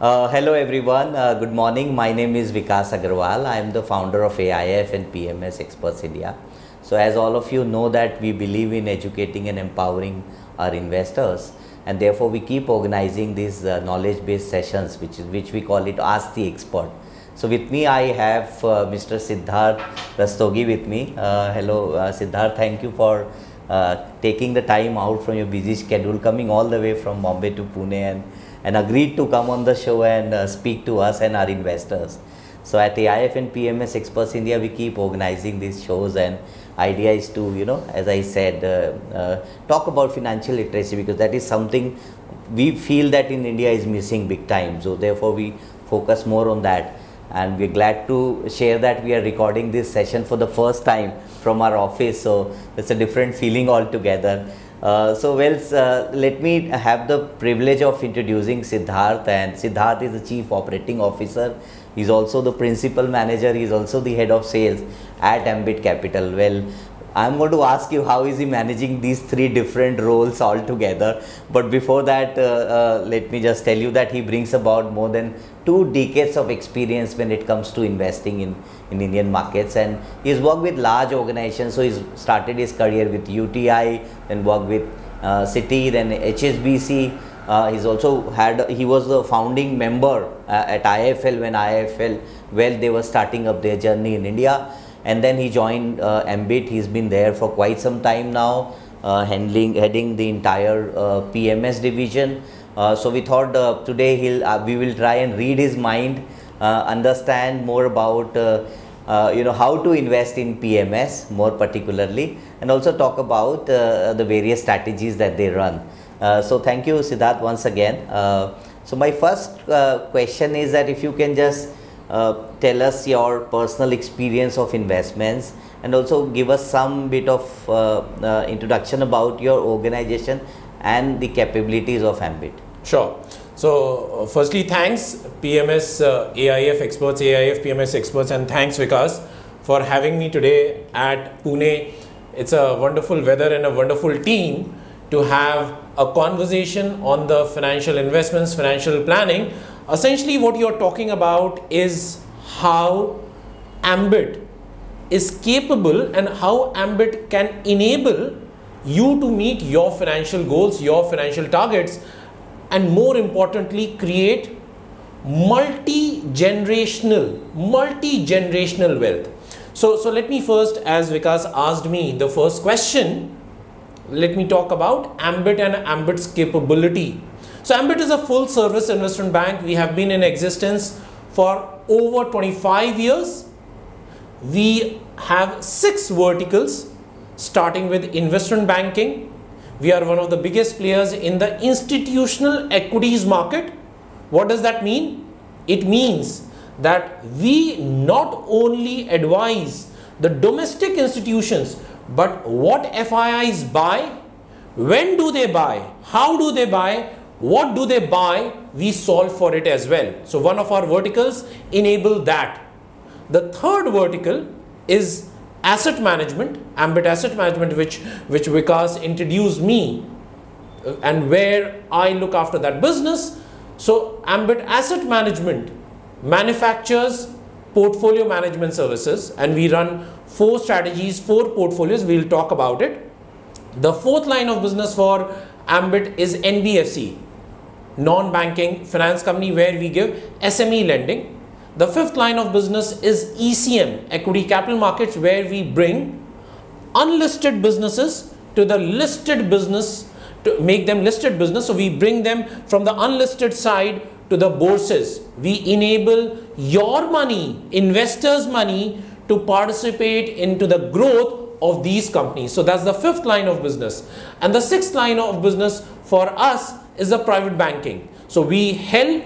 Uh, hello everyone, uh, good morning. My name is Vikas Agrawal. I am the founder of AIF and PMS Experts India. So as all of you know that we believe in educating and empowering our investors and therefore we keep organizing these uh, knowledge based sessions which is which we call it ask the expert. So with me I have uh, Mr. Siddharth Rastogi with me. Uh, hello uh, Siddharth, thank you for taking the time out from your busy schedule coming all the way from Bombay to Pune and and agreed to come on the show and uh, speak to us and our investors. So at the AIF and PMS Experts India, we keep organizing these shows and idea is to, you know, as I said, uh, uh, talk about financial literacy because that is something we feel that in India is missing big time. So therefore we focus more on that and we're glad to share that we are recording this session for the first time from our office. So it's a different feeling altogether. Uh, so well, uh, let me have the privilege of introducing Siddharth and Siddharth is the Chief Operating Officer. He's also the Principal Manager. He's also the Head of Sales at Ambit Capital. Well, I'm going to ask you how is he managing these three different roles all together. But before that, uh, uh, let me just tell you that he brings about more than two decades of experience when it comes to investing in, in Indian markets. And he's worked with large organizations. So he's started his career with UTI, then worked with uh, Citi, then HSBC. Uh, he's also had he was the founding member uh, at IIFL when IIFL well they were starting up their journey in India and then he joined uh, Ambit. He's been there for quite some time now, uh, handling heading the entire uh, PMS division. Uh, so we thought uh, today he'll uh, we will try and read his mind, understand more about you know how to invest in PMS more particularly, and also talk about the various strategies that they run. so thank you, Siddharth, once again. so my first question is that if you can just uh, tell us your personal experience of investments and also give us some bit of uh, uh, introduction about your organization and the capabilities of Ambit. Sure. So, uh, firstly, thanks PMS uh, AIF experts, AIF PMS experts, and thanks Vikas for having me today at Pune. It's a wonderful weather and a wonderful team to have a conversation on the financial investments, financial planning Essentially, what you're talking about is how Ambit is capable and how Ambit can enable you to meet your financial goals, your financial targets, and more importantly, create multi generational, multi generational wealth. So, so let me first, as Vikas asked me the first question, let me talk about Ambit and Ambit's capability so Ambit is a full service investment bank. We have been in existence for over 25 years. We have six verticals starting with investment banking. We are one of the biggest players in the institutional equities market. What does that mean? It means that we not only advise the domestic institutions but what FIIs buy, when do they buy, how do they buy, what do they buy? We solve for it as well. So one of our verticals enable that. The third vertical is asset management, Ambit Asset Management, which which Vikas introduced me, uh, and where I look after that business. So Ambit Asset Management manufactures portfolio management services, and we run four strategies, four portfolios. We'll talk about it. The fourth line of business for Ambit is NBFC, non-banking finance company where we give SME lending. The fifth line of business is ECM, equity capital markets, where we bring unlisted businesses to the listed business to make them listed business. So we bring them from the unlisted side to the bourses. We enable your money, investors' money, to participate into the growth of these companies. So that's the fifth line of business. And the sixth line of business for us is the private banking. So we help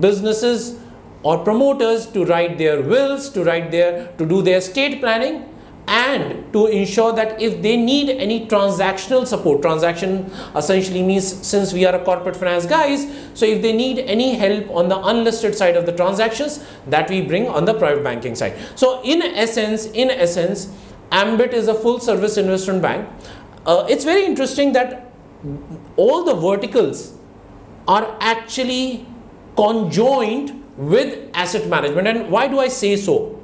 businesses or promoters to write their wills, to write their to do their estate planning and to ensure that if they need any transactional support transaction essentially means since we are a corporate finance guys so if they need any help on the unlisted side of the transactions that we bring on the private banking side. So in essence in essence ambit is a full service investment bank. Uh, it's very interesting that all the verticals are actually conjoined with asset management. And why do I say so?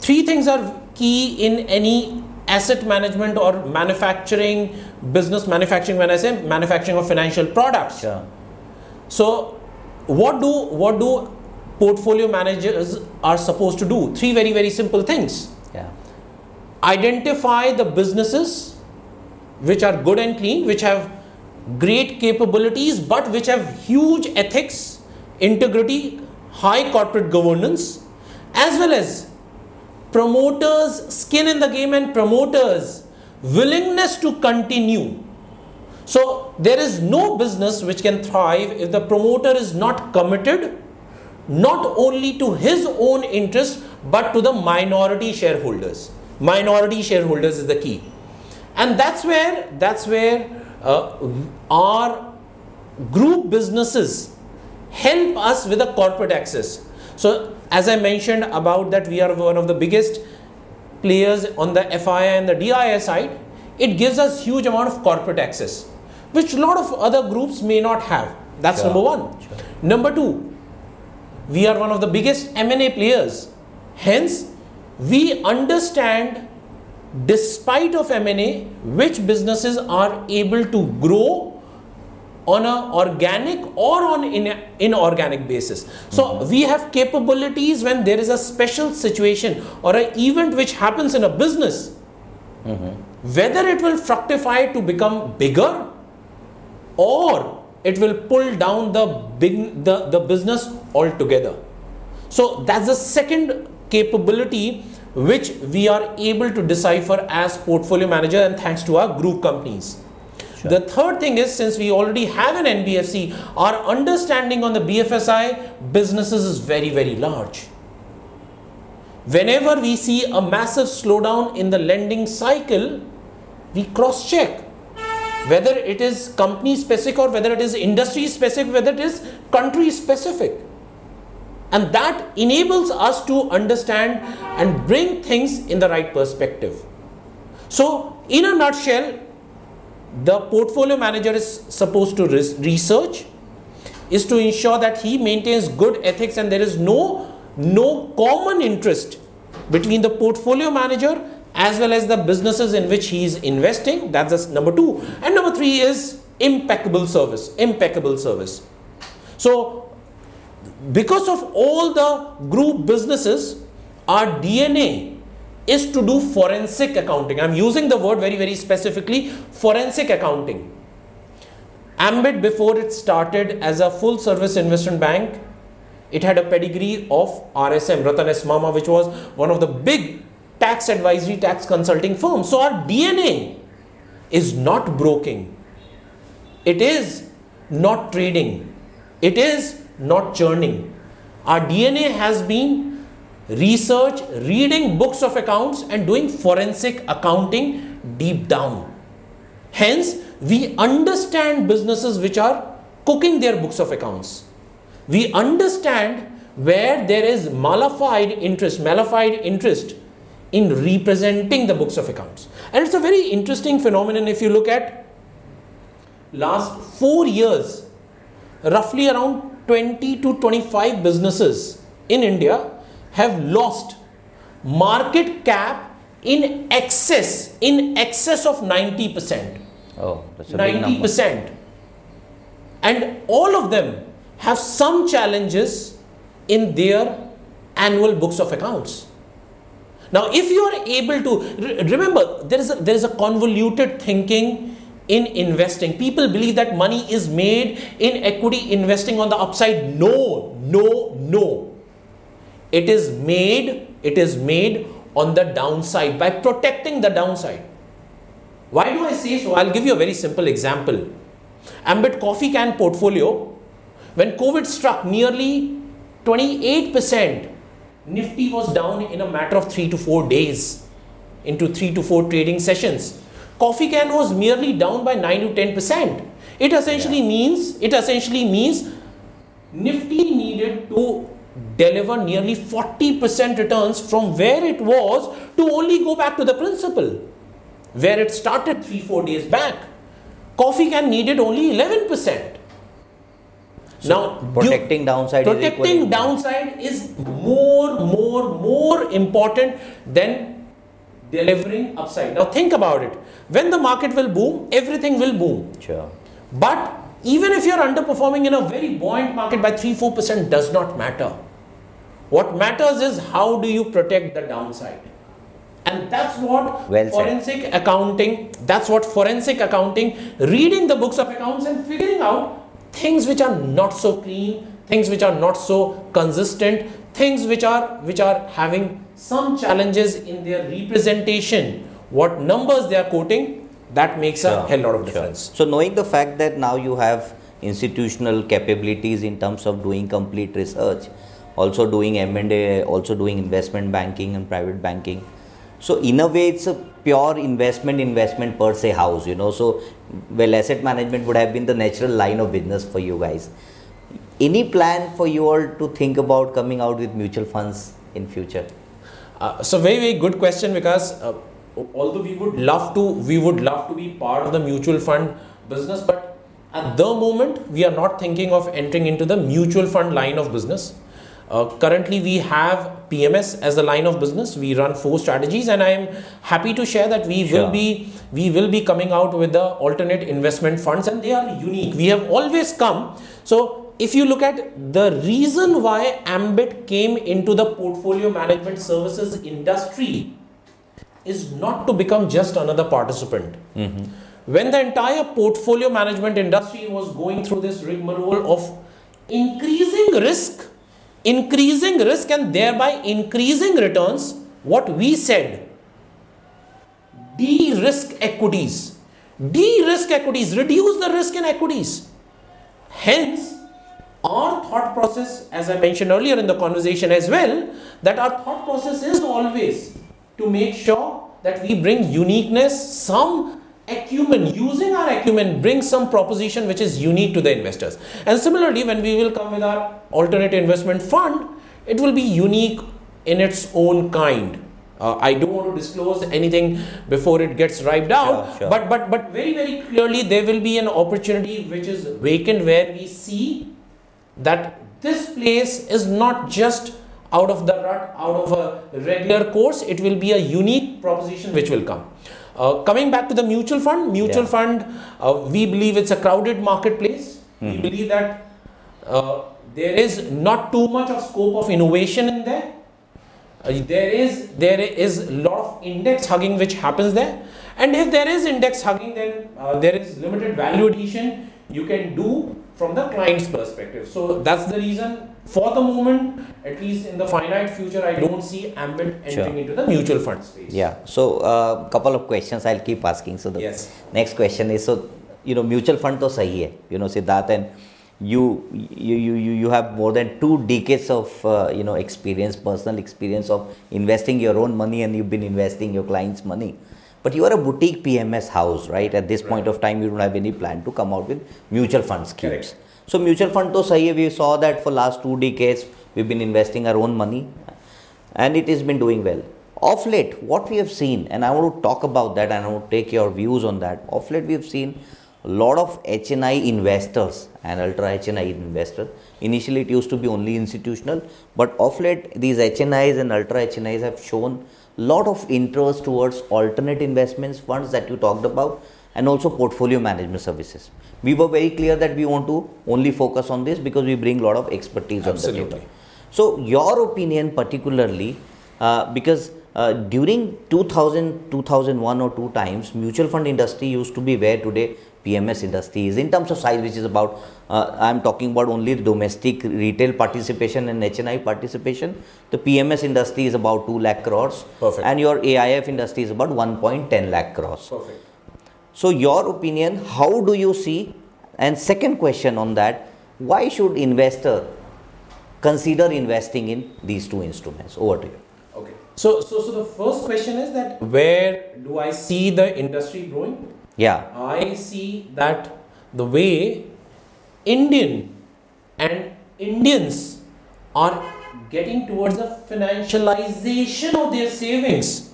Three things are key in any asset management or manufacturing business manufacturing when i say manufacturing of financial products Sure. so what do what do portfolio managers are supposed to do three very very simple things Yeah. identify the businesses which are good and clean which have great capabilities but which have huge ethics integrity high corporate governance as well as promoters skin in the game and promoters willingness to continue. So there is no business which can thrive if the promoter is not committed not only to his own interest but to the minority shareholders. Minority shareholders is the key. And that's where that's where uh, our group businesses help us with the corporate access so as i mentioned about that we are one of the biggest players on the FI and the DII side, it gives us huge amount of corporate access, which a lot of other groups may not have. That's Sure, number one. sure. Number two, we are one of the biggest M&A players. Hence, we understand, despite of M&A, which businesses are able to grow on an organic or on in inorganic basis. So mm-hmm. we have capabilities when there is a special situation or an event which happens in a business. Mm-hmm. Whether it will fructify to become bigger or it will pull down the big the, the business altogether. So that's the second capability which we are able to decipher as portfolio manager and thanks to our group companies Sure. the third thing is since we already have an NBFC, our understanding on the BFSI businesses is very, very large. Whenever we see a massive slowdown in the lending cycle, we cross check whether it is company specific or whether it is industry specific, whether it is country specific. And that enables us to understand and bring things in the right perspective. So, in a nutshell, the portfolio manager is supposed to research is to ensure that he maintains good ethics and there is no no common interest between the portfolio manager as well as the businesses in which he is investing. That's number 2 and number 3 is impeccable service impeccable service. So because of all the group businesses our dna is to do forensic accounting. I'm using the word very very specifically forensic accounting. Ambit before it started as a full service investment bank it had a pedigree of rsm ratan s. Mama which was one of the big tax advisory tax consulting firms. So our dna is not broking. It is not trading. It is not churning. Our dna has been research reading books of accounts and doing forensic accounting deep down. Hence we understand businesses which are cooking their books of accounts. We understand where there is malafide interest malafide interest in representing the books of accounts. And it's a very interesting phenomenon if you look at last 4 years roughly around 20 to 25 businesses in india have lost market cap in excess in excess of 90% Oh, that's a big number. 90% and all of them have some challenges in their annual books of accounts. Now if you are able to re- remember there is a, there is a convoluted thinking in investing. People believe that money is made in equity investing on the upside. No no no it is made it is made on the downside by protecting the downside. Why do i say so? I'll give you a very simple example. Ambit coffee can portfolio when covid struck nearly 28% nifty was down in a matter of 3 to 4 days into 3 to 4 trading sessions. Coffee can was merely down by 9 to 10% it essentially means it essentially means nifty needed to deliver nearly 40% returns from where it was to only go back to the principal where it started 3 4 days back coffee can needed only 11% So now, protecting downside. Protecting is downside is more, more, more important than delivering upside. Now think about it. When the market will boom, everything will boom. Sure. But even if you're underperforming in a very buoyant market by 3 4% does not matter. What matters is how do you protect the downside. And that's what well forensic accounting, that's what forensic accounting, reading the books of accounts and figuring out things which are not so clean, things which are not so consistent, things which are which are having some challenges in their representation, what numbers they are quoting, that makes sure. a hell lot of difference. Sure. So knowing the fact that now you have institutional capabilities in terms of doing complete research, also doing M&A, also doing investment banking and private banking. So in a way, it's a pure investment investment per se house, you know. So well, asset management would have been the natural line of business for you guys. Any plan for you all to think about coming out with mutual funds in future? Uh, so very very good question because uh, although we would love to we would love to be part of the mutual fund business, but at the moment we are not thinking of entering into the mutual fund line of business uh, currently, we have PMS as the line of business. We run four strategies, and I am happy to share that we sure. will be we will be coming out with the alternate investment funds, and they are unique. We have always come. So, if you look at the reason why Ambit came into the portfolio management services industry, is not to become just another participant. Mm-hmm. When the entire portfolio management industry was going through this rigmarole of increasing risk increasing risk and thereby increasing returns, what we said de risk equities, de risk equities, reduce the risk in equities. Hence, our thought process, as I mentioned earlier in the conversation as well, that our thought process is always to make sure that we bring uniqueness, some acumen, using our acumen, bring some proposition which is unique to the investors. And similarly, when we will come with our alternate investment fund, it will be unique in its own kind. Uh, I don't want to disclose anything before it gets ripe down, sure, sure. but but but very very clearly there will be an opportunity which is vacant where we see that this place is not just out of the rut, out of a regular course. It will be a unique proposition which will come. Uh, coming back to the mutual fund, mutual yeah. fund, uh, we believe it's a crowded marketplace. Mm-hmm. We believe that uh, there is not too much of scope of innovation in there. Uh, there is there is a lot of index hugging which happens there, and if there is index hugging, then uh, there is limited value addition you can do from the client's perspective. So that's the reason for the moment, at least in the finite future, I don't see Ambit entering sure. into the mutual fund space. Yeah. So a uh, couple of questions I'll keep asking. So the yes. next question is so you know mutual fund to sahi hai. You know Siddharth and you you you you have more than two decades of uh, you know experience, personal experience of investing your own money, and you've been investing your clients' money. But you are a boutique PMS house, right? At this right. point of time, you don't have any plan to come out with mutual fund schemes. Correct. So mutual fund to sahi we saw that for last two decades we've been investing our own money and it has been doing well. Off late, what we have seen, and I want to talk about that and I want to take your views on that. Off late, we have seen a lot of HNI investors and ultra HNI investors. Initially, it used to be only institutional, but off late, these HNIs and ultra HNIs have shown lot of interest towards alternate investments funds that you talked about and also portfolio management services. We were very clear that we want to only focus on this because we bring a lot of expertise Absolutely. on the table. So, your opinion, particularly, uh, because uh, during 2000, 2001 or two times, mutual fund industry used to be where today PMS industry is in terms of size, which is about, uh, I'm talking about only domestic retail participation and HNI participation. The PMS industry is about 2 lakh crores. Perfect. And your AIF industry is about 1.10 lakh crores. Perfect. So, your opinion, how do you see? And second question on that, why should investor consider investing in these two instruments? Over to you. Okay. So, so, so the first question is that where do I see the industry growing? Yeah. I see that the way Indian and Indians are getting towards the financialization of their savings.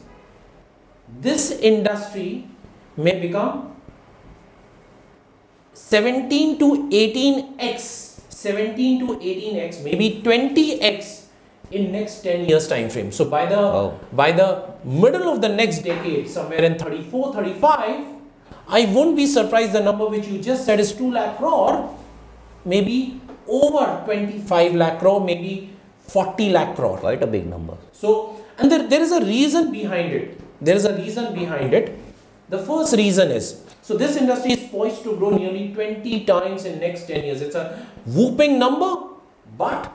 This industry may become 17 to 18x 17 to 18x, maybe 20x in next 10 years time frame. So by the Oh. by the middle of the next decade, somewhere in 34, 35, I won't be surprised the number which you just said is 2 lakh crore, maybe over 25 lakh crore, maybe 40 lakh crore. Quite a big number. So, and there, there is a reason behind it. There is a reason behind it. The first reason is so this industry is poised to grow nearly 20 times in next 10 years. It's a whooping number, but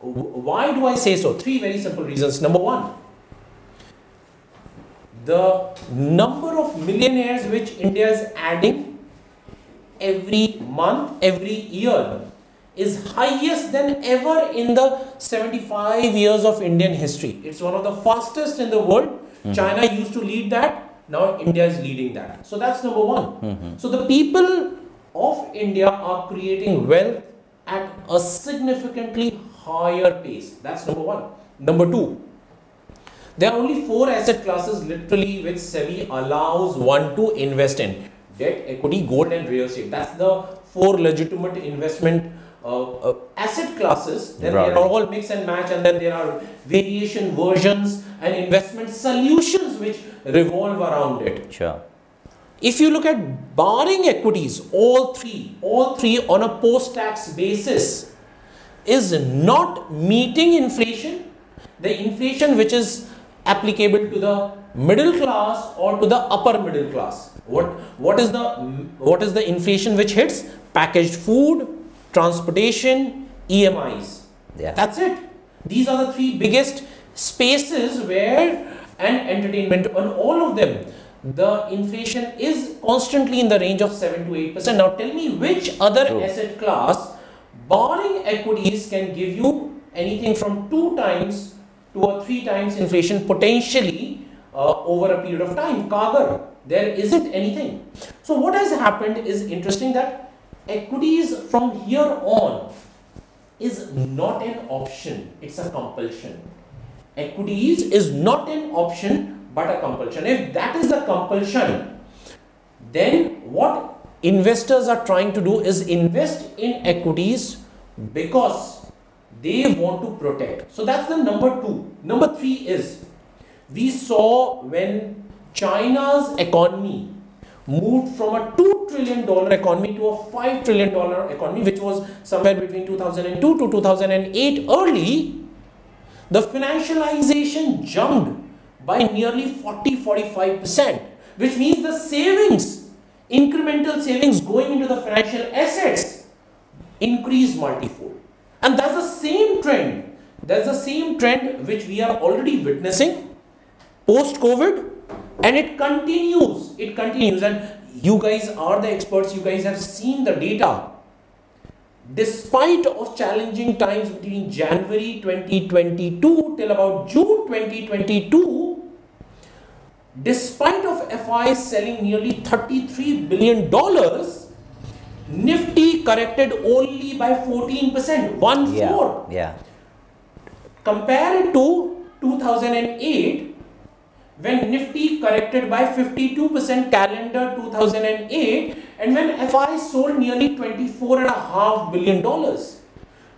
why do I say so? Three very simple reasons. Number one, the number of millionaires which India is adding every month, every year is highest than ever in the 75 years of Indian history. It's one of the fastest in the world. Mm-hmm. China used to lead that. Now India is leading that. So that's number one. Mm-hmm. So the people of India are creating wealth at a significantly higher pace. That's number one. Number two, there are only four asset classes literally which SEBI allows one to invest in debt, equity, gold, and real estate. That's the four legitimate investment uh, uh, asset classes. Then Right. they are all mix and match, and then there are variation versions and investment solutions which revolve around it. Sure. If you look at barring equities, all three, all three on a post-tax basis, is not meeting inflation, the inflation which is applicable to the middle class or to the upper middle class. What what is the what is the inflation which hits packaged food, transportation, EMIs. Yeah. That's it. These are the three biggest spaces where and entertainment on all of them the inflation is constantly in the range of 7 to 8 percent now tell me which other True. asset class barring equities can give you anything from 2 times to or 3 times inflation potentially uh, over a period of time kagar there isn't anything so what has happened is interesting that equities from here on is not an option, it's a compulsion. Equities is not an option but a compulsion. If that is a compulsion, then what investors are trying to do is invest in equities because they want to protect. So that's the number two. Number three is we saw when China's economy moved from a 2 trillion dollar economy to a 5 trillion dollar economy which was somewhere between 2002 to 2008 early the financialization jumped by nearly 40 45% which means the savings incremental savings going into the financial assets increased multifold and that's the same trend. That's the same trend which we are already witnessing post covid and it continues. It continues. And you guys are the experts. You guys have seen the data. Despite of challenging times between january 2022 till about june 2022 despite of FI selling nearly 33 billion dollars nifty corrected only by 14% one Yeah. fourth Yeah. compare it to 2008 when nifty corrected by 52% calendar 2008 and when fi sold nearly 24.5 billion dollars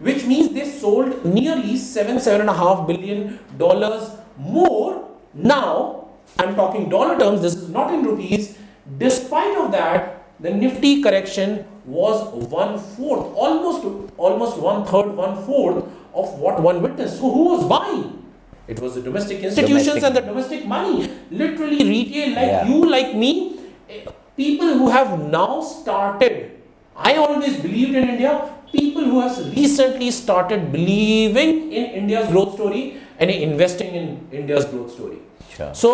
which means they sold nearly 7 7.5 billion dollars more now i'm talking dollar terms this is not in rupees despite of that the nifty correction was one fourth almost almost one third one fourth of what one witnessed. So who was buying? It was the domestic institutions Domestic. and the domestic money. Literally retail like Yeah. you like me eh, people who have now started. I always believed in india. People who have recently started believing in india's growth story and investing in india's growth story. Sure. so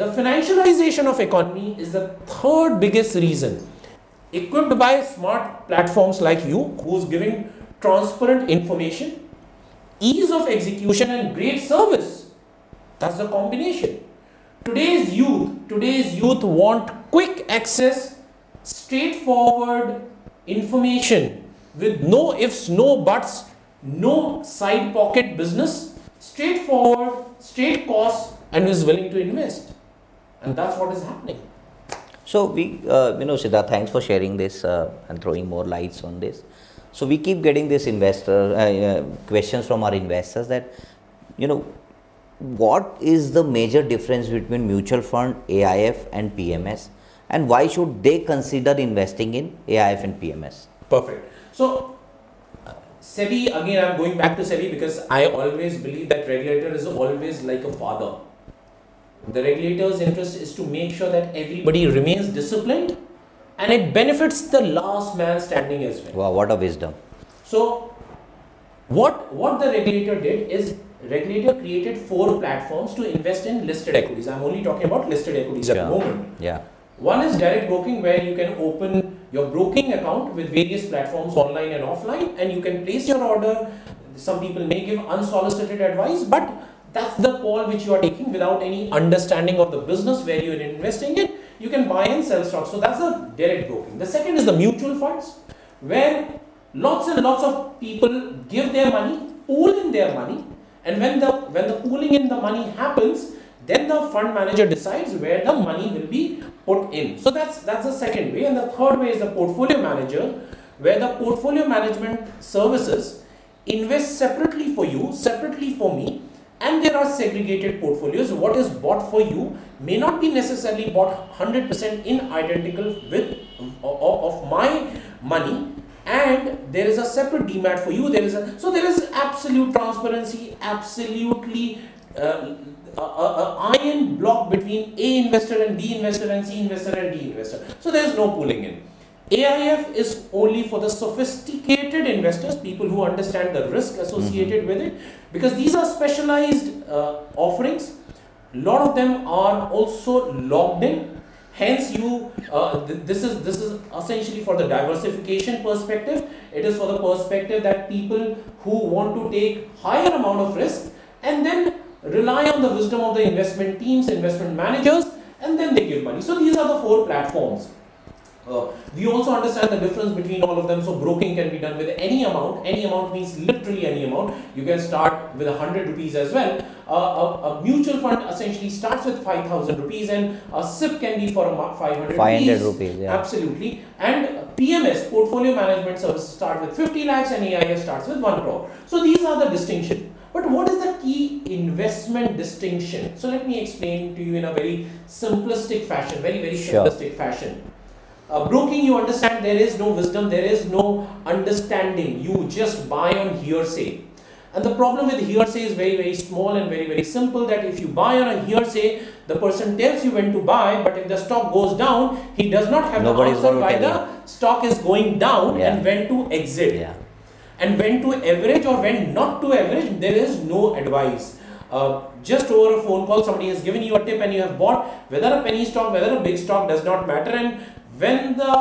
the financialization of economy is the third biggest reason equipped by smart platforms like you who's giving transparent information ease of execution and great service. That's the combination. Today's youth today's youth want quick access straightforward information with no ifs no buts no side pocket business straightforward straight costs and is willing to invest. And that's what is happening So we, uh, you know, Siddharth, thanks for sharing this uh, and throwing more lights on this. So we keep getting this investor uh, uh, questions from our investors that, you know, what is the major difference between mutual fund, AIF, and PMS, and why should they consider investing in AIF and PMS? Perfect. So, SEBI, again, I'm going back to SEBI because I always believe that regulator is always like a father. The regulator's interest is to make sure that everybody remains disciplined and it benefits the last man standing as well. Wow, what a wisdom. So, what, what the regulator did is regulator created four platforms to invest in listed equities. I'm only talking about listed equities at the moment. Yeah. One is direct broking where you can open your broking account with various platforms online and offline and you can place your order. Some people may give unsolicited advice, but that's the call which you are taking without any understanding of the business where you are investing in. You can buy and sell stocks. So that's the direct broking. The second is the mutual funds where lots and lots of people give their money, pool in their money, and when the when the pooling in the money happens, then the fund manager decides where the money will be put in. So that's that's the second way. And the third way is the portfolio manager, where the portfolio management services invest separately for you, separately for me, and there are segregated portfolios. What is bought for you may not be necessarily bought 100% in identical with of my money and there is a separate demat for you there is a so there is absolute transparency absolutely uh, a, a, iron block between A investor and B investor and C investor and D investor. So there is no pooling in. AIF is only for the sophisticated investors, people who understand the risk associated mm-hmm. with it, because these are specialized uh, offerings. A lot of them are also logged in. Hence, you uh, th- this is this is essentially for the diversification perspective. It is for the perspective that people who want to take higher amount of risk and then rely on the wisdom of the investment teams, investment managers, and then they give money. So these are the four platforms. Uh, we also understand the difference between all of them. So broking can be done with any amount. Any amount means literally any amount. You can start with a hundred rupees as well. Uh, a, a, mutual fund essentially starts with five thousand rupees, and a SIP can be for a five hundred. Five hundred rupees. Yeah. Absolutely. And PMS portfolio management service start with fifty lakhs, and AIF starts with one crore. So these are the distinctions. But what is the key investment distinction? So let me explain to you in a very simplistic fashion, very, very sure. simplistic fashion. Uh, broking, you understand there is no wisdom, there is no understanding. You just buy on hearsay. And the problem with hearsay is very, very small and very, very simple that if you buy on a hearsay, the person tells you when to buy, but if the stock goes down, he does not have Nobody's the answer why the stock is going down yeah. and when to exit. Yeah and when to average or when not to average there is no advice uh, just over a phone call somebody has given you a tip and you have bought whether a penny stock whether a big stock does not matter and when the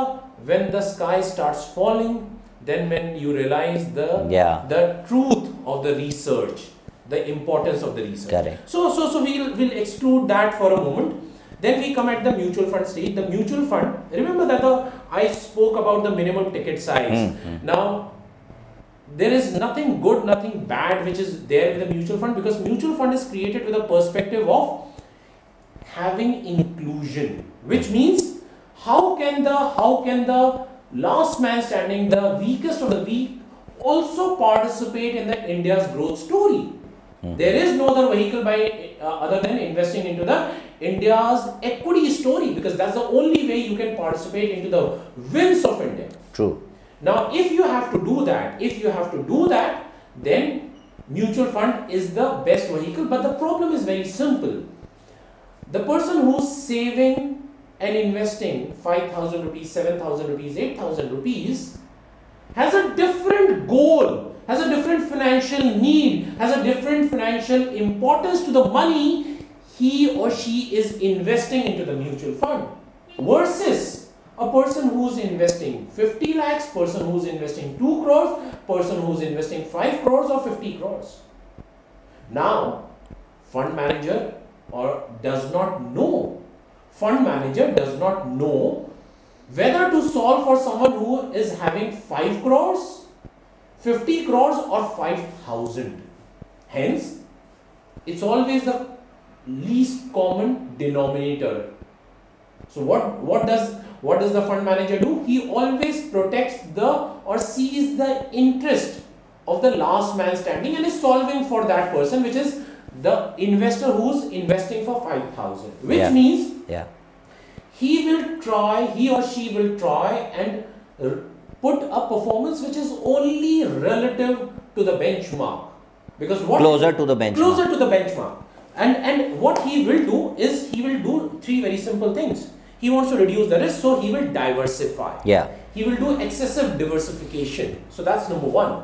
when the sky starts falling then when you realize the yeah. the truth of the research the importance of the research Correct. so so so we'll, we'll exclude that for a moment then we come at the mutual fund stage the mutual fund remember that the i spoke about the minimum ticket size mm-hmm. now there is nothing good, nothing bad which is there with the mutual fund because mutual fund is created with a perspective of having inclusion, which means how can the how can the last man standing, the weakest of the weak, also participate in the India's growth story. Mm. There is no other vehicle by uh, other than investing into the India's equity story because that's the only way you can participate into the wins of India. True. Now, if you have to do that, if you have to do that, then mutual fund is the best vehicle. But the problem is very simple. The person who's saving and investing 5,000 rupees, 7,000 rupees, 8,000 rupees has a different goal, has a different financial need, has a different financial importance to the money he or she is investing into the mutual fund versus a person who's investing 50 lakhs, person who's investing 2 crores, person who's investing 5 crores or 50 crores. Now, fund manager or does not know, fund manager does not know whether to solve for someone who is having 5 crores, 50 crores or 5000. Hence, it's always the least common denominator. So what, what does what does the fund manager do? He always protects the or sees the interest of the last man standing and is solving for that person, which is the investor who's investing for 5000 which Yeah. means Yeah. he will try, he or she will try and r- put a performance which is only relative to the benchmark. Because what Closer to the benchmark. closer to the benchmark. And and what he will do is he will do three very simple things. He wants to reduce the risk, so he will diversify. Yeah. He will do excessive diversification. So that's number one.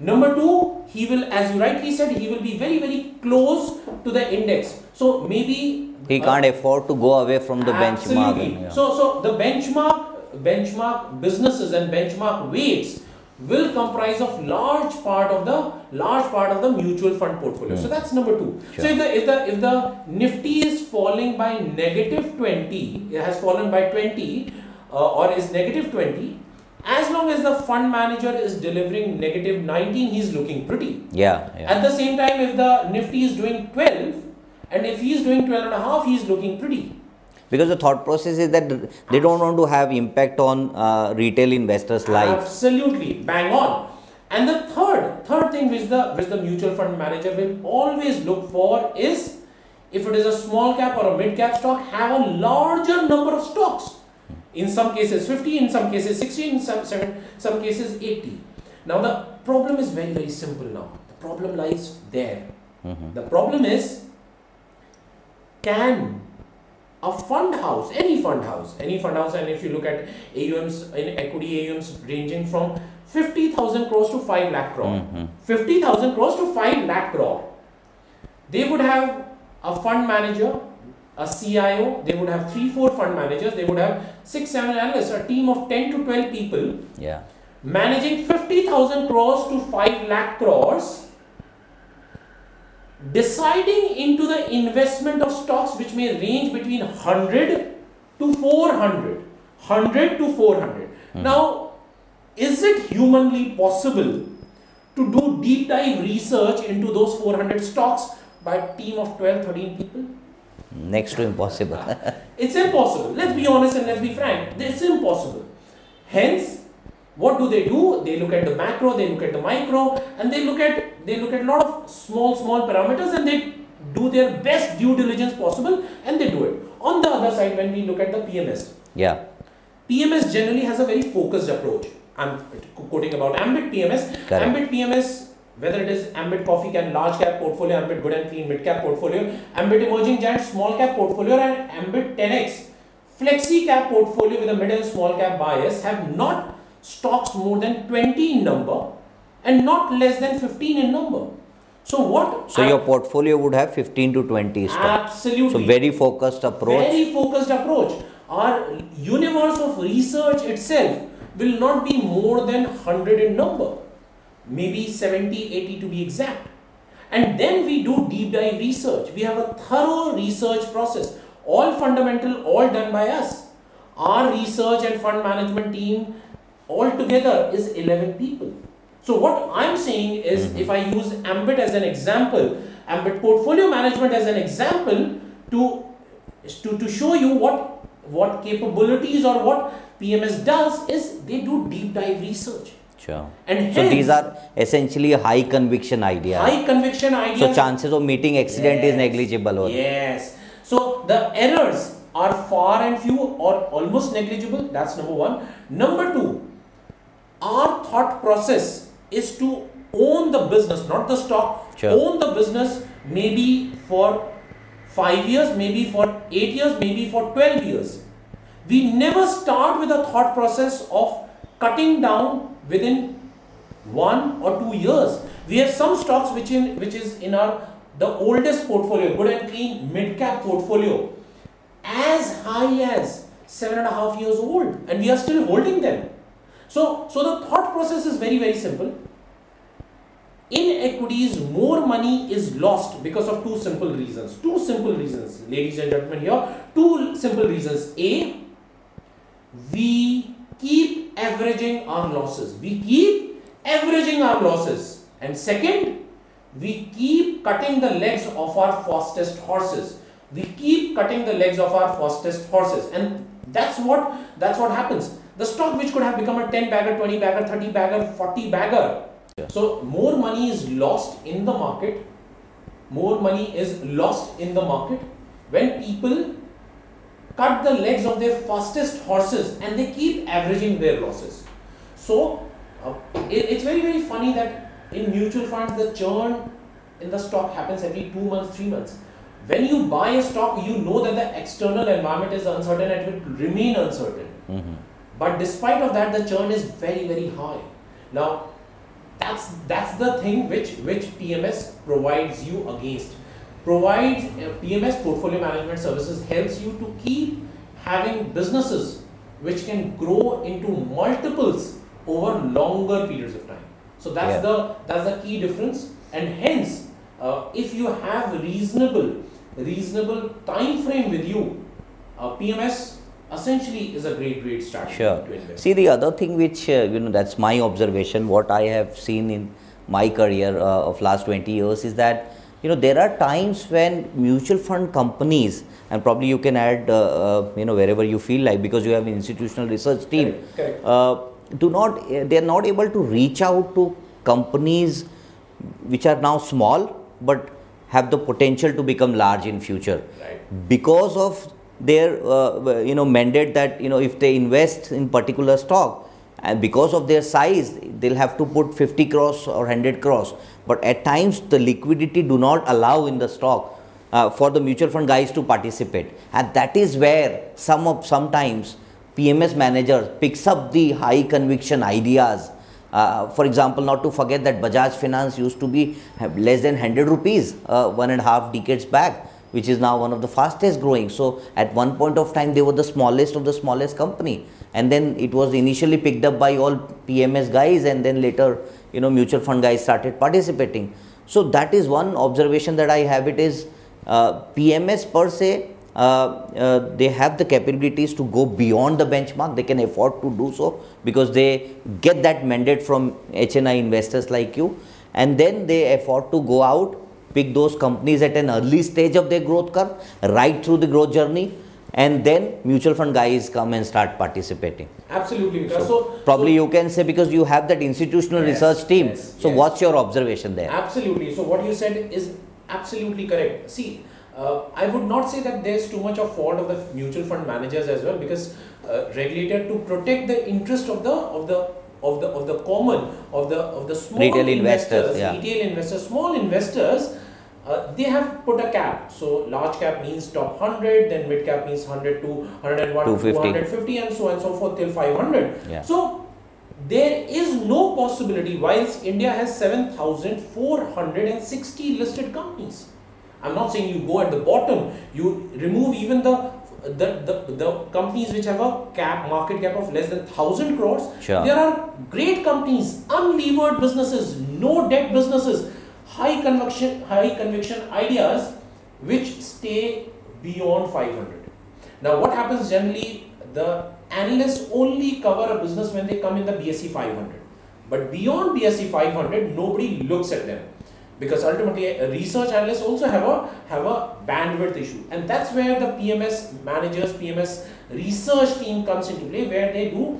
Number two, he will, as you rightly said, he will be very, very close to the index. So maybe He uh, can't afford to go away from the benchmark. Absolutely. and, yeah. So, so the benchmark benchmark businesses and benchmark weights will comprise of large part of the large part of the mutual fund portfolio. So that's number two. So Hmm. If the if the if the Nifty is falling by negative twenty, it has fallen by twenty, uh, or is negative twenty. As long as the fund manager is delivering negative 19, he's looking pretty. yeah. Yeah. At the same time, if the Nifty is doing 12, and if he's doing 12 and a half, he's looking pretty. Because the thought process is that they don't want to have impact on uh, retail investors' life. Absolutely, bang on. And the third, third thing which the which the mutual fund manager will always look for is if it is a small cap or a mid cap stock, have a larger number of stocks. In some cases 50, in some cases 60, in some seven, some cases 80. Now the problem is very very simple now. The problem lies there. Mhm. The problem is can a fund house, any fund house, any fund house, and if you look at AUMs in equity AUMs ranging from 50,000 crores to 5 lakh crore, Mhm. 50,000 crores to 5 lakh crore, they would have a fund manager, a CIO, they would have 3 4 fund managers, they would have 6 7 analysts, a team of 10 to 12 people Yeah. managing 50,000 crores to 5 lakh crores, deciding into the investment of stocks which may range between 100 to 400. 100 to 400. Hmm. Now, is it humanly possible to do deep dive research into those 400 stocks by a team of 12 13 people? Next to impossible. Ah, it's impossible. Let's be honest and let's be frank. It's impossible. Hence, what do they do? They look at the macro, they look at the micro, and they look at they look at a lot of small, small parameters and they do their best due diligence possible and they do it. On the other side, when we look at the PMS, yeah. PMS generally has a very focused approach. I'm quoting about Ambit PMS. Correct. Ambit PMS, whether it is Ambit Coffee Can large cap portfolio, Ambit Good and Clean mid cap portfolio, Ambit Emerging Giant small cap portfolio, and Ambit 10x flexi cap portfolio with a mid and small cap bias have not stocks more than 20 in number and not less than 15 in number. So what? So I- your portfolio would have 15 to 20 stocks. absolutely So very focused approach. very focused approach. Our universe of research itself will not be more than 100 in number, maybe 70, 80 to be exact. And then we do deep dive research. We have a thorough research process, all fundamental, all done by us. Our research and fund management team all together is 11 people. So, what I'm saying is mm-hmm. if I use Ambit as an example, Ambit portfolio management as an example to to, to show you what what capabilities or what PMS does is they do deep dive research Sure. and So hence these are essentially high conviction ideas. high conviction ideas. So chances of meeting accident is negligible. Or Yes. So the errors are far and few or almost negligible. That's number one. Number two, our thought process is to own the business, not the stock. Sure. Own the business maybe for five years, maybe for eight years, maybe for 12 years. We never start with a thought process of cutting down within one or two years. We have some stocks which in which is in our the oldest portfolio, good and clean mid cap portfolio, as high as seven and a half years old, and we are still holding them. So, so the thought process is very very simple. In equities, more money is lost because of two simple reasons. Two simple reasons, ladies and gentlemen. Here, two simple reasons. A, we keep averaging our losses. We keep averaging our losses. And second, we keep cutting the legs of our fastest horses. We keep cutting the legs of our fastest horses. And That's what that's what happens. The stock which could have become a 10 bagger, 20 bagger, 30 bagger, 40 bagger. So more money is lost in the market. More money is lost in the market when people cut the legs of their fastest horses and they keep averaging their losses. So uh, it, it's very very funny that in mutual funds the churn in the stock happens every two months, three months. When you buy a stock, you know that the external environment is uncertain and it will remain uncertain. Mhm. But despite of that, the churn is very very high. Now that's that's the thing which which PMS provides you against. Provides uh, PMS portfolio management services helps you to keep having businesses which can grow into multiples over longer periods of time. So that's Yeah. the that's the key difference, and hence, uh, if you have reasonable reasonable time frame with you, uh, PMS essentially is a great great strategy Sure. to invest. See, the other thing which, uh, you know, that's my observation, what I have seen in my career uh, of last 20 years is that, you know, there are times when mutual fund companies, and probably you can add, uh, uh, you know, wherever you feel like, because you have an institutional research team, Correct, correct. Uh, do not, they are not able to reach out to companies which are now small, but have the potential to become large in future Right. because of their uh, you know mandate that you know if they invest in particular stock and because of their size they'll have to put 50 crores or 100 crores. But at times the liquidity do not allow in the stock uh, for the mutual fund guys to participate. And that is where some of sometimes pms managers picks up the high conviction ideas. Uh, for example, not to forget that Bajaj Finance used to be less than 100 rupees uh, one and a half decades back, which is now one of the fastest growing. So at one point of time, they were the smallest of the smallest company, and then it was initially picked up by all PMS guys, and then later, you know, mutual fund guys started participating. So that is one observation that I have. It is uh, PMS per se uh, uh, they have the capabilities to go beyond the benchmark they can afford to do so because they get that mandate from hni investors like you and then they afford to go out pick those companies at an early stage of their growth curve right through the growth journey and then mutual fund guys come and start participating Absolutely. Vikas. So, probably so- you can say because you have that institutional Yes, research team yes, so yes. what's your observation there Absolutely. So what you said is absolutely correct. See, uh, I would not say that there's too much of fault of the mutual fund managers as well because uh, regulator to protect the interest of the of the of the of the common of the of the small Retail investors, investors, yeah. retail investors, small investors. Uh, they have put a cap. So large cap means top 100, then mid cap means 100 to 101 to 250. 250 and so on and so forth till 500. Yeah. So there is no possibility whilst India has 7,460 listed companies. I'm not saying you go at the bottom, you remove even the the, the, the companies which have a cap market cap of less than 1000 crores Sure. there are great companies unlevered businesses no debt businesses high conviction high conviction ideas which stay beyond 500 now what happens generally the analysts only cover a business when they come in the BSE 500 but beyond BSE 500 nobody looks at them. Because ultimately research analysts also have a have a bandwidth issue. And that's where the PMS managers PMS research team comes into play where they do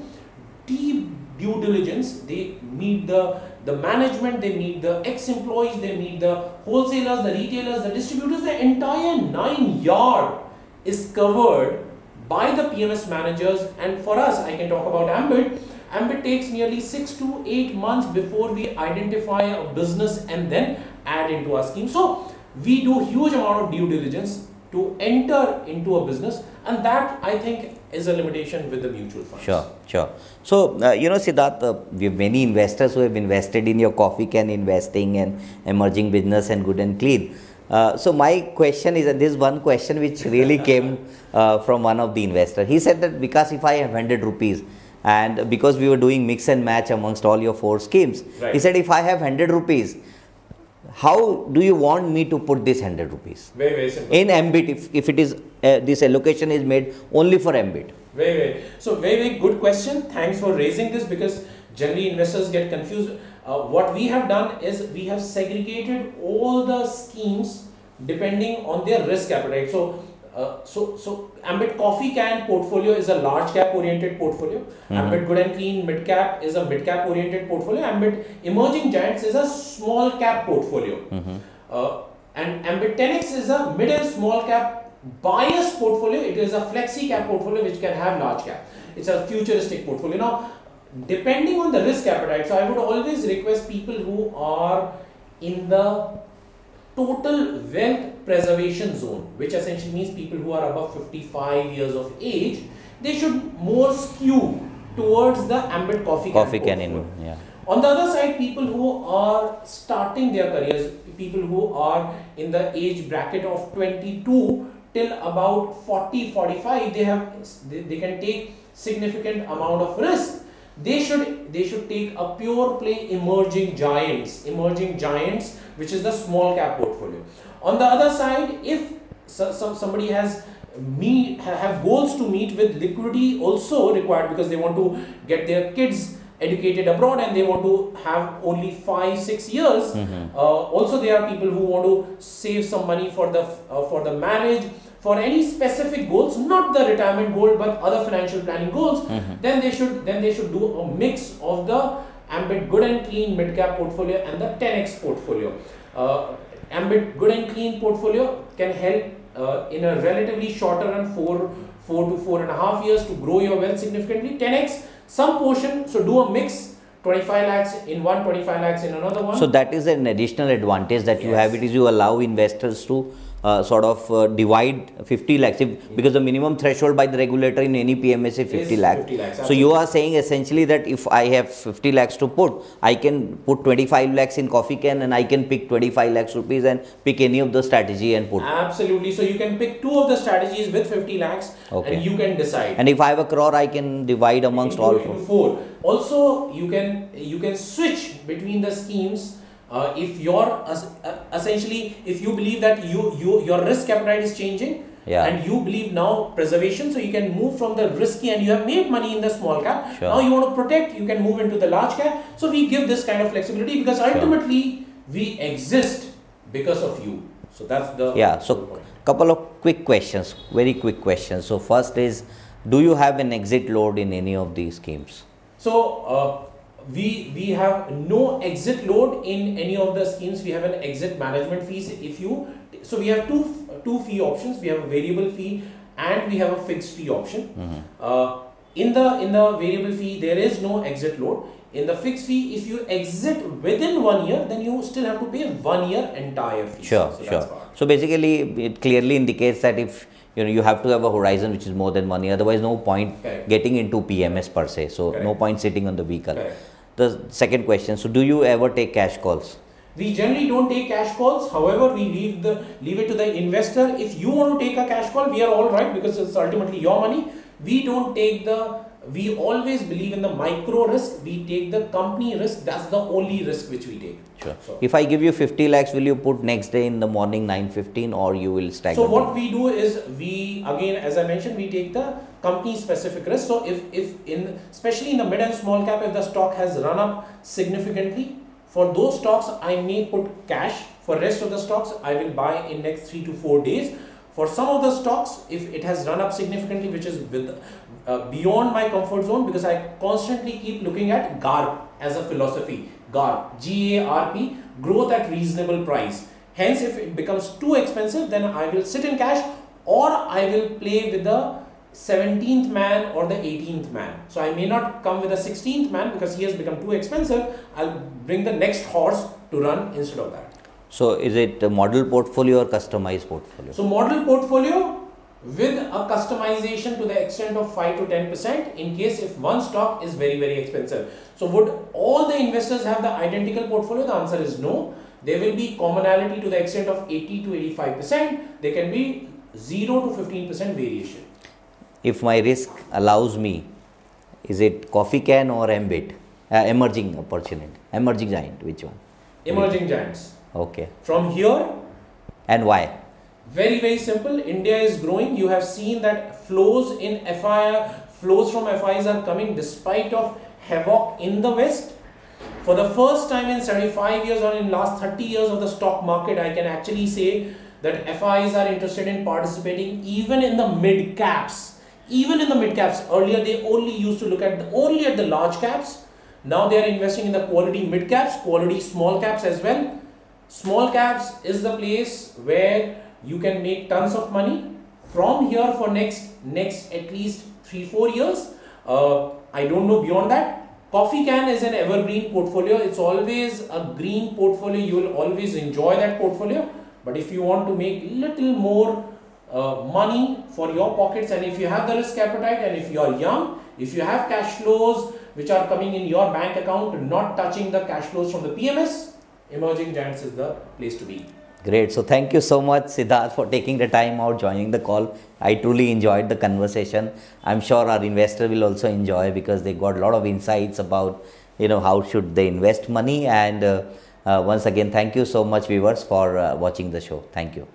deep due diligence. They meet the the management they meet the ex employees they meet the wholesalers the retailers the distributors the entire nine yard is covered by the PMS managers. And for us I can talk about Ambit. Ambit takes nearly 6 to 8 months before we identify a business and then add into our scheme. So we do huge amount of due diligence to enter into a business. And that I think is a limitation with the mutual funds Sure, sure. So, uh, you know, Siddharth, uh, we have many investors who have invested in your coffee can investing and emerging business and good and clean. Uh, so, my question is, and this is one question which really came uh, from one of the investors. He said that because if I have 100 rupees, and because we were doing mix and match amongst all your four schemes, he said, if I have 100 rupees, how do you want me to put this 100 rupees? very very simple In Ambit, if, if it is, uh, this allocation is made only for Ambit. Very, very. So, very, very good question. Thanks for raising this because generally investors get confused. Uh, what we have done is we have segregated all the schemes depending on their risk appetite. So, uh, so so Ambit Coffee Can portfolio is a large cap oriented portfolio. Mm-hmm. Ambit Good and Clean mid cap is a mid cap oriented portfolio. Ambit Emerging Giants is a small cap portfolio. Mm-hmm. Uh, and Ambit 10x is a mid and small cap bias portfolio. It is a flexi cap portfolio which can have large cap. It's a futuristic portfolio. Now, depending on the risk appetite, so I would always request people who are in the total wealth preservation zone, which essentially means people who are above 55 years of age, they should more skew towards the ambit coffee, Coffee can can in, yeah. On the other side, people who are starting their careers, people who are in the age bracket of 22 till about 40 45 they have they, they can take significant amount of risk. They should they should take a pure play emerging giants emerging giants which is the small cap portfolio on the other side if so, some, somebody has meet have goals to meet with liquidity also required because they want to get their kids educated abroad and they want to have only five six years Mhm. uh, also there are people who want to save some money for the uh, for the marriage for any specific goals not the retirement goal but other financial planning goals Mhm. then they should then they should do a mix of the ambit good and clean mid cap portfolio and the 10x portfolio uh, ambit good and clean portfolio can help uh, in a relatively shorter run four four to four and a half years to grow your wealth significantly. 10x some portion so do a mix 25 lakhs in one 25 lakhs in another one. So that is an additional advantage that you have. It is you allow investors to uh, sort of uh, divide 50 lakhs if, because the minimum threshold by the regulator in any PMS is 50 Is lakhs. 50 lakhs, so you are saying essentially that if I have 50 lakhs to put, I can put 25 lakhs in coffee can and I can pick 25 lakhs rupees and pick any of the strategy and put. Absolutely. So you can pick two of the strategies with 50 lakhs Okay. and you can decide. And if I have a crore, I can divide amongst into, all four. four. Also, you can you can switch between the schemes uh, if you're uh, essentially if you believe that you you your risk appetite is changing. Yeah. And you believe now preservation, so you can move from the risky and you have made money in the small cap. Sure. Now you want to protect, you can move into the large cap. So we give this kind of flexibility because ultimately we exist because of you. So that's the Yeah, so point. couple of quick questions, very quick questions. So first is, do you have an exit load in any of these schemes? So uh, we we have no exit load in any of the schemes. We have an exit management fees. If you so we have two two fee options. We have a variable fee and we have a fixed fee option. Mhm. Uh, in the in the variable fee there is no exit load. In the fixed fee, if you exit within one year, then you still have to pay one year entire fee. Sure, so sure. So basically, it clearly indicates that if you know you have to have a horizon which is more than one year, otherwise no point Correct. getting into PMS per se. So no point sitting on the vehicle. Correct. The second question: So do you ever take cash calls? We generally don't take cash calls. However, we leave the leave it to the investor. If you want to take a cash call, we are all right because it's ultimately your money. We don't take the. We always believe in the micro risk. We take the company risk. That's the only risk which we take. Sure. So- If I give you 50 lakhs, will you put next day in the morning 9:15, or you will stagger? So what we do is we again, as I mentioned, we take the company specific risk. So if if in especially in the mid and small cap, if the stock has run up significantly, for those stocks I may put cash. For rest of the stocks, I will buy in next three to four days. For some of the stocks, if it has run up significantly, which is with uh, beyond my comfort zone, because I constantly keep looking at GARP as a philosophy. GARP, G-A-R-P, growth at reasonable price. Hence, if it becomes too expensive, then I will sit in cash or I will play with the 17th man or the 18th man. So I may not come with a 16th man because he has become too expensive. I'll bring the next horse to run instead of that. So is it a model portfolio or customized portfolio? So model portfolio with a customization to the extent of 5 to 10% in case if one stock is very very expensive. So would all the investors have the identical portfolio? The answer is no. There will be commonality to the extent of 80 to 85%. There can be 0 to 15% variation. if my risk allows me, is it coffee can or Ambit? Uh, emerging opportunity, emerging giant, which one? Emerging giants. Okay. From here, And why? Very very simple. India is growing. You have seen that flows in FI, flows from FIs are coming despite of havoc in the West. For the first time in 75 years or in last 30 years of the stock market, I can actually say that FIs are interested in participating even in the mid caps. Even in the mid caps, earlier they only used to look at the, only at the large caps. Now they are investing in the quality mid caps, quality small caps as well. Small caps is the place where you can make tons of money from here for next next at least three four years. Uh, I don't know beyond that. Coffee can is an evergreen portfolio. It's always a green portfolio. You will always enjoy that portfolio but if you want to make little more uh, money for your pockets and if you have the risk appetite and if you are young, if you have cash flows which are coming in your bank account, not touching the cash flows from the PMS, emerging giants is the place to be. Great. So thank you so much, Siddharth, for taking the time out, joining the call. I truly enjoyed the conversation. I'm sure our investor will also enjoy because they got a lot of insights about, you know, how should they invest money and uh, uh, once again, thank you so much, viewers, for uh, watching the show. Thank you.